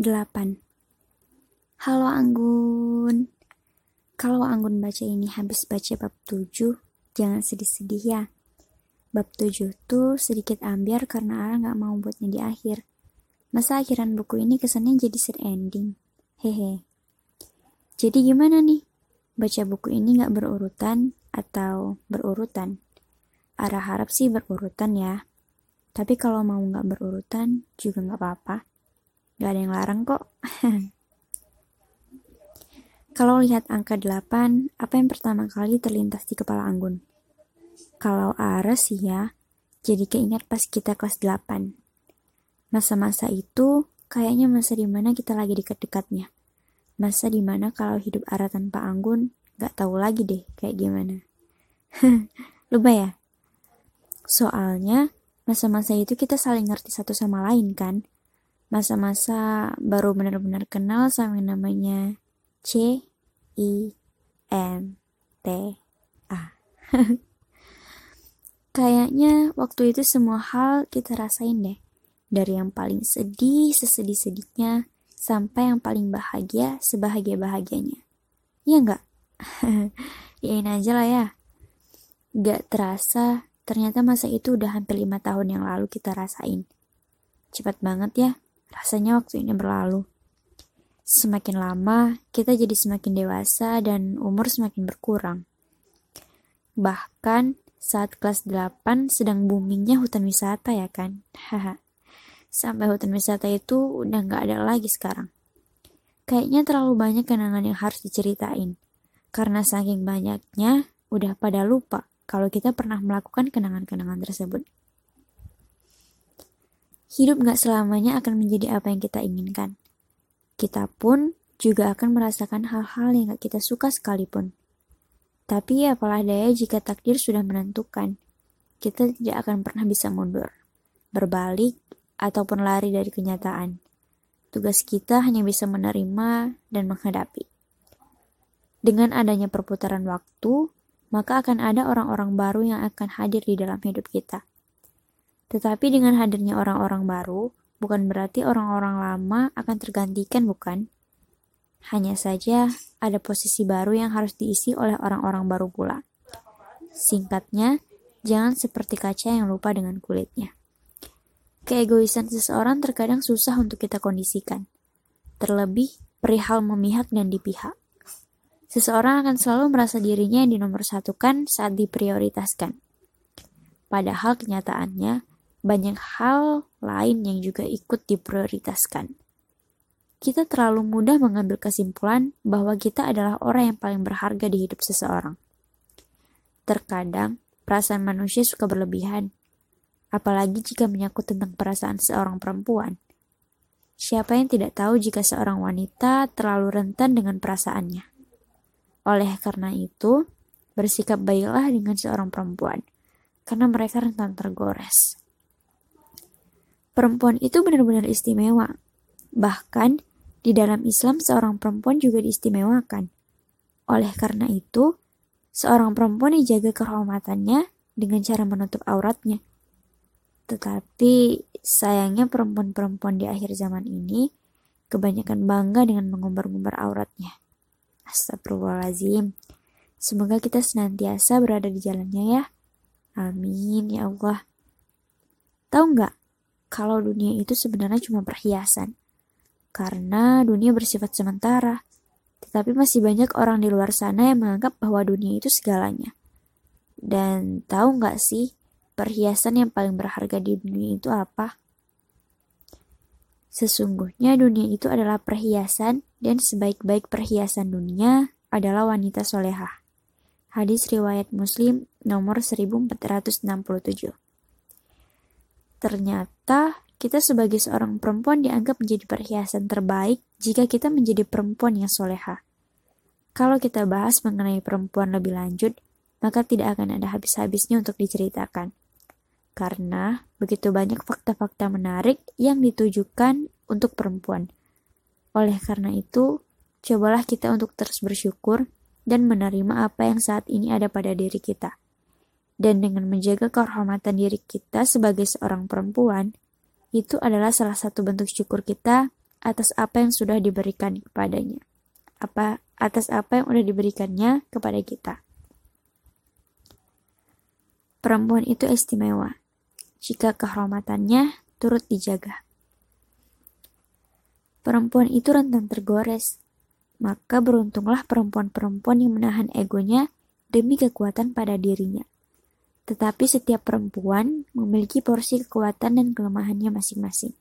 8. Halo Anggun. Kalau Anggun baca ini habis baca bab 7, jangan sedih-sedih ya. Bab 7 tuh sedikit ambiar karena Ara nggak mau buatnya di akhir. Masa akhiran buku ini kesannya jadi sad ending. Hehe. Jadi gimana nih? Baca buku ini nggak berurutan atau berurutan? Ara harap sih berurutan ya. Tapi kalau mau nggak berurutan juga nggak apa-apa. Gak ada yang larang kok. Kalau lihat angka 8, apa yang pertama kali terlintas di kepala Anggun? Kalau Ares sih ya, jadi keingat pas kita kelas 8. Masa-masa itu kayaknya masa di mana kita lagi dekat-dekatnya. Masa di mana kalau hidup Ara tanpa Anggun, gak tahu lagi deh kayak gimana. Lupa ya? Soalnya, masa-masa itu kita saling ngerti satu sama lain kan? Masa-masa baru benar-benar kenal sama yang namanya C I N T A. Kayaknya waktu itu semua hal kita rasain deh. Dari yang paling sedih sesedih-sedihnya sampai yang paling bahagia sebahagia-bahagianya. Iya nggak? Iyain aja lah ya. Gak terasa, ternyata masa itu udah hampir lima tahun yang lalu kita rasain. Cepat banget ya. Rasanya waktu ini berlalu. Semakin lama, kita jadi semakin dewasa dan umur semakin berkurang. Bahkan saat kelas 8 sedang boomingnya hutan wisata ya kan? Haha. Sampai hutan wisata itu udah nggak ada lagi sekarang. Kayaknya terlalu banyak kenangan yang harus diceritain. Karena saking banyaknya, udah pada lupa kalau kita pernah melakukan kenangan-kenangan tersebut. Hidup gak selamanya akan menjadi apa yang kita inginkan. Kita pun juga akan merasakan hal-hal yang gak kita suka sekalipun. Tapi apalah daya jika takdir sudah menentukan, kita tidak akan pernah bisa mundur, berbalik, ataupun lari dari kenyataan. Tugas kita hanya bisa menerima dan menghadapi. Dengan adanya perputaran waktu, maka akan ada orang-orang baru yang akan hadir di dalam hidup kita. Tetapi dengan hadirnya orang-orang baru, bukan berarti orang-orang lama akan tergantikan, bukan? Hanya saja ada posisi baru yang harus diisi oleh orang-orang baru pula. Singkatnya, jangan seperti kaca yang lupa dengan kulitnya. Keegoisan seseorang terkadang susah untuk kita kondisikan. Terlebih perihal memihak dan dipihak. Seseorang akan selalu merasa dirinya yang dinomorsatukan saat diprioritaskan. Padahal kenyataannya, banyak hal lain yang juga ikut diprioritaskan. Kita terlalu mudah mengambil kesimpulan bahwa kita adalah orang yang paling berharga di hidup seseorang. Terkadang, perasaan manusia suka berlebihan, apalagi jika menyangkut tentang perasaan seorang perempuan. Siapa yang tidak tahu jika seorang wanita terlalu rentan dengan perasaannya? Oleh karena itu, bersikap baiklah dengan seorang perempuan, karena mereka rentan tergores perempuan itu benar-benar istimewa. Bahkan, di dalam Islam seorang perempuan juga diistimewakan. Oleh karena itu, seorang perempuan dijaga kehormatannya dengan cara menutup auratnya. Tetapi, sayangnya perempuan-perempuan di akhir zaman ini kebanyakan bangga dengan mengumbar-ngumbar auratnya. Astagfirullahaladzim. Semoga kita senantiasa berada di jalannya ya. Amin ya Allah. Tahu nggak kalau dunia itu sebenarnya cuma perhiasan. Karena dunia bersifat sementara. Tetapi masih banyak orang di luar sana yang menganggap bahwa dunia itu segalanya. Dan tahu nggak sih, perhiasan yang paling berharga di dunia itu apa? Sesungguhnya dunia itu adalah perhiasan dan sebaik-baik perhiasan dunia adalah wanita solehah. Hadis riwayat Muslim nomor 1467. Ternyata kita sebagai seorang perempuan dianggap menjadi perhiasan terbaik jika kita menjadi perempuan yang soleha. Kalau kita bahas mengenai perempuan lebih lanjut, maka tidak akan ada habis-habisnya untuk diceritakan. Karena begitu banyak fakta-fakta menarik yang ditujukan untuk perempuan. Oleh karena itu, cobalah kita untuk terus bersyukur dan menerima apa yang saat ini ada pada diri kita dan dengan menjaga kehormatan diri kita sebagai seorang perempuan, itu adalah salah satu bentuk syukur kita atas apa yang sudah diberikan kepadanya. Apa atas apa yang sudah diberikannya kepada kita. Perempuan itu istimewa jika kehormatannya turut dijaga. Perempuan itu rentan tergores, maka beruntunglah perempuan-perempuan yang menahan egonya demi kekuatan pada dirinya tetapi setiap perempuan memiliki porsi kekuatan dan kelemahannya masing-masing.